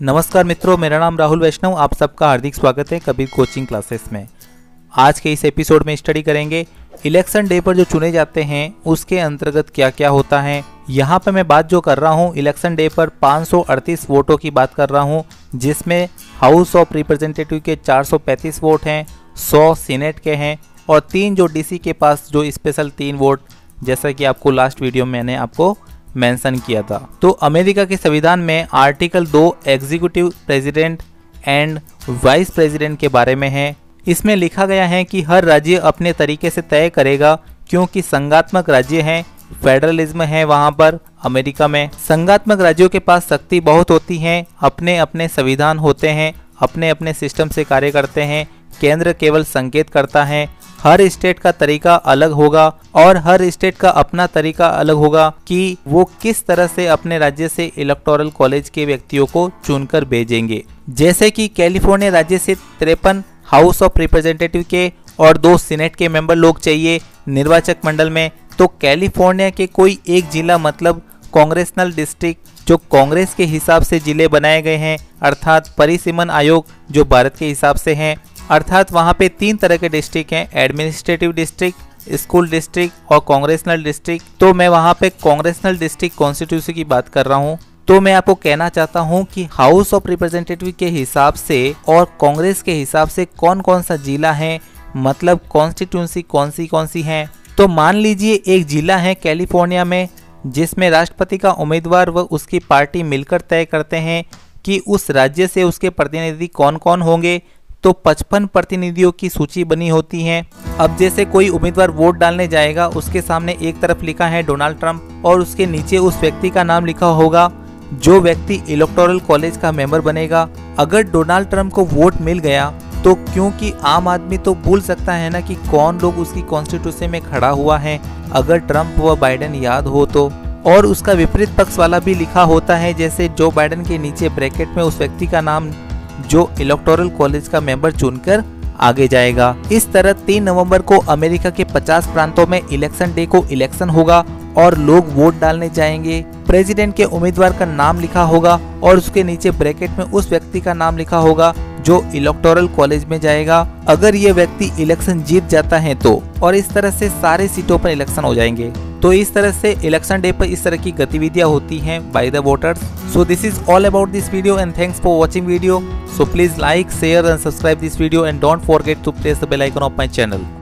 नमस्कार मित्रों, मेरा नाम राहुल वैष्णव, आप सबका हार्दिक स्वागत है कबीर कोचिंग क्लासेस में। आज के इस एपिसोड में स्टडी करेंगे इलेक्शन डे पर जो चुने जाते हैं, उसके अंतर्गत क्या क्या होता है। यहाँ पर मैं बात जो कर रहा हूँ इलेक्शन डे पर 538 वोटों की बात कर रहा हूँ, जिसमें हाउस ऑफ़ रिप्रेजेंटेटिव के 435 वोट हैं 100 सीनेट के हैं, और तीन जो डीसी के पास जो स्पेशल तीन वोट, जैसा कि आपको लास्ट वीडियो में मैंने आपको मेंशन किया था। तो अमेरिका के संविधान में आर्टिकल दो executive president and vice president के बारे में है। इसमें लिखा गया है कि हर राज्य अपने तरीके से तय करेगा, क्योंकि संगात्मक राज्य हैं, फेडरलिज्म है वहाँ पर अमेरिका में। संगात्मक राज्यों के पास शक्ति बहुत होती है अपने अपने संविधान होते हैं अपने अपने सिस्टम से कार्य करते हैं केंद्र केवल संकेत करता है, हर स्टेट का तरीका अलग होगा और हर स्टेट का अपना तरीका अलग होगा कि वो किस तरह से अपने राज्य से इलेक्टोरल कॉलेज के व्यक्तियों को चुनकर भेजेंगे। जैसे कि कैलिफ़ोर्निया राज्य से तिरपन हाउस ऑफ़ रिप्रेजेंटेटिव के और दो सीनेट के मेंबर लोग चाहिए निर्वाचक मंडल में तो कैलिफ़ोर्निया के कोई एक जिला मतलब कांग्रेसनल डिस्ट्रिक्ट जो कांग्रेस के हिसाब से ज़िले बनाए गए हैं, अर्थात परिसीमन आयोग जो भारत के हिसाब से हैं अर्थात वहाँ पे तीन तरह के डिस्ट्रिक्ट हैं एडमिनिस्ट्रेटिव डिस्ट्रिक्ट स्कूल डिस्ट्रिक्ट और कांग्रेसनल डिस्ट्रिक्ट तो मैं वहाँ पे कांग्रेसनल डिस्ट्रिक्ट कॉन्स्टिट्यूंसी की बात कर रहा हूँ। तो मैं आपको कहना चाहता हूँ कि हाउस ऑफ़ रिप्रेजेंटेटिव के हिसाब से और कांग्रेस के हिसाब से कौन कौन सा जिला है? मतलब कॉन्स्टिट्यूंसी कौन सी कौन सी है? तो मान लीजिए एक जिला है कैलिफ़ोर्निया में, जिसमें राष्ट्रपति का उम्मीदवार व उसकी पार्टी मिलकर तय करते हैं कि उस राज्य से उसके प्रतिनिधि कौन कौन होंगे। तो 55 प्रतिनिधियों की सूची बनी होती है। अब जैसे कोई उम्मीदवार वोट डालने जाएगा, उसके सामने एक तरफ़ लिखा है डोनाल्ड ट्रंप और उसके नीचे उस व्यक्ति का नाम लिखा होगा, जो व्यक्ति इलेक्टोरल कॉलेज का मेंबर बनेगा। अगर डोनाल्ड ट्रंप को वोट मिल गया तो क्योंकि आम आदमी तो भूल सकता है ना कि कौन लोग उसकी कॉन्स्टिट्यूशन में खड़ा हुआ है। अगर ट्रंप व बाइडेन याद हो तो। और उसका विपरीत पक्ष वाला भी लिखा होता है, जैसे जो बाइडेन के नीचे ब्रैकेट में उस व्यक्ति का नाम जो इलेक्टोरल कॉलेज का मेंबर चुनकर आगे जाएगा। इस तरह 3 नवंबर को अमेरिका के 50 प्रांतों में इलेक्शन डे को इलेक्शन होगा और लोग वोट डालने जाएँगे। प्रेसिडेंट के उम्मीदवार का नाम लिखा होगा और उसके नीचे ब्रैकेट में उस व्यक्ति का नाम लिखा होगा जो इलेक्टोरल कॉलेज में जाएगा। अगर ये व्यक्ति इलेक्शन जीत जाता है तो। और इस तरह से सारे सीटों पर इलेक्शन हो जाएँगे। तो इस तरह से इलेक्शन डे पर इस तरह की गतिविधियाँ होती हैं by the voters so this is all about this video and thanks for watching video so please like share and subscribe this video and don't forget to press the bell icon of my channel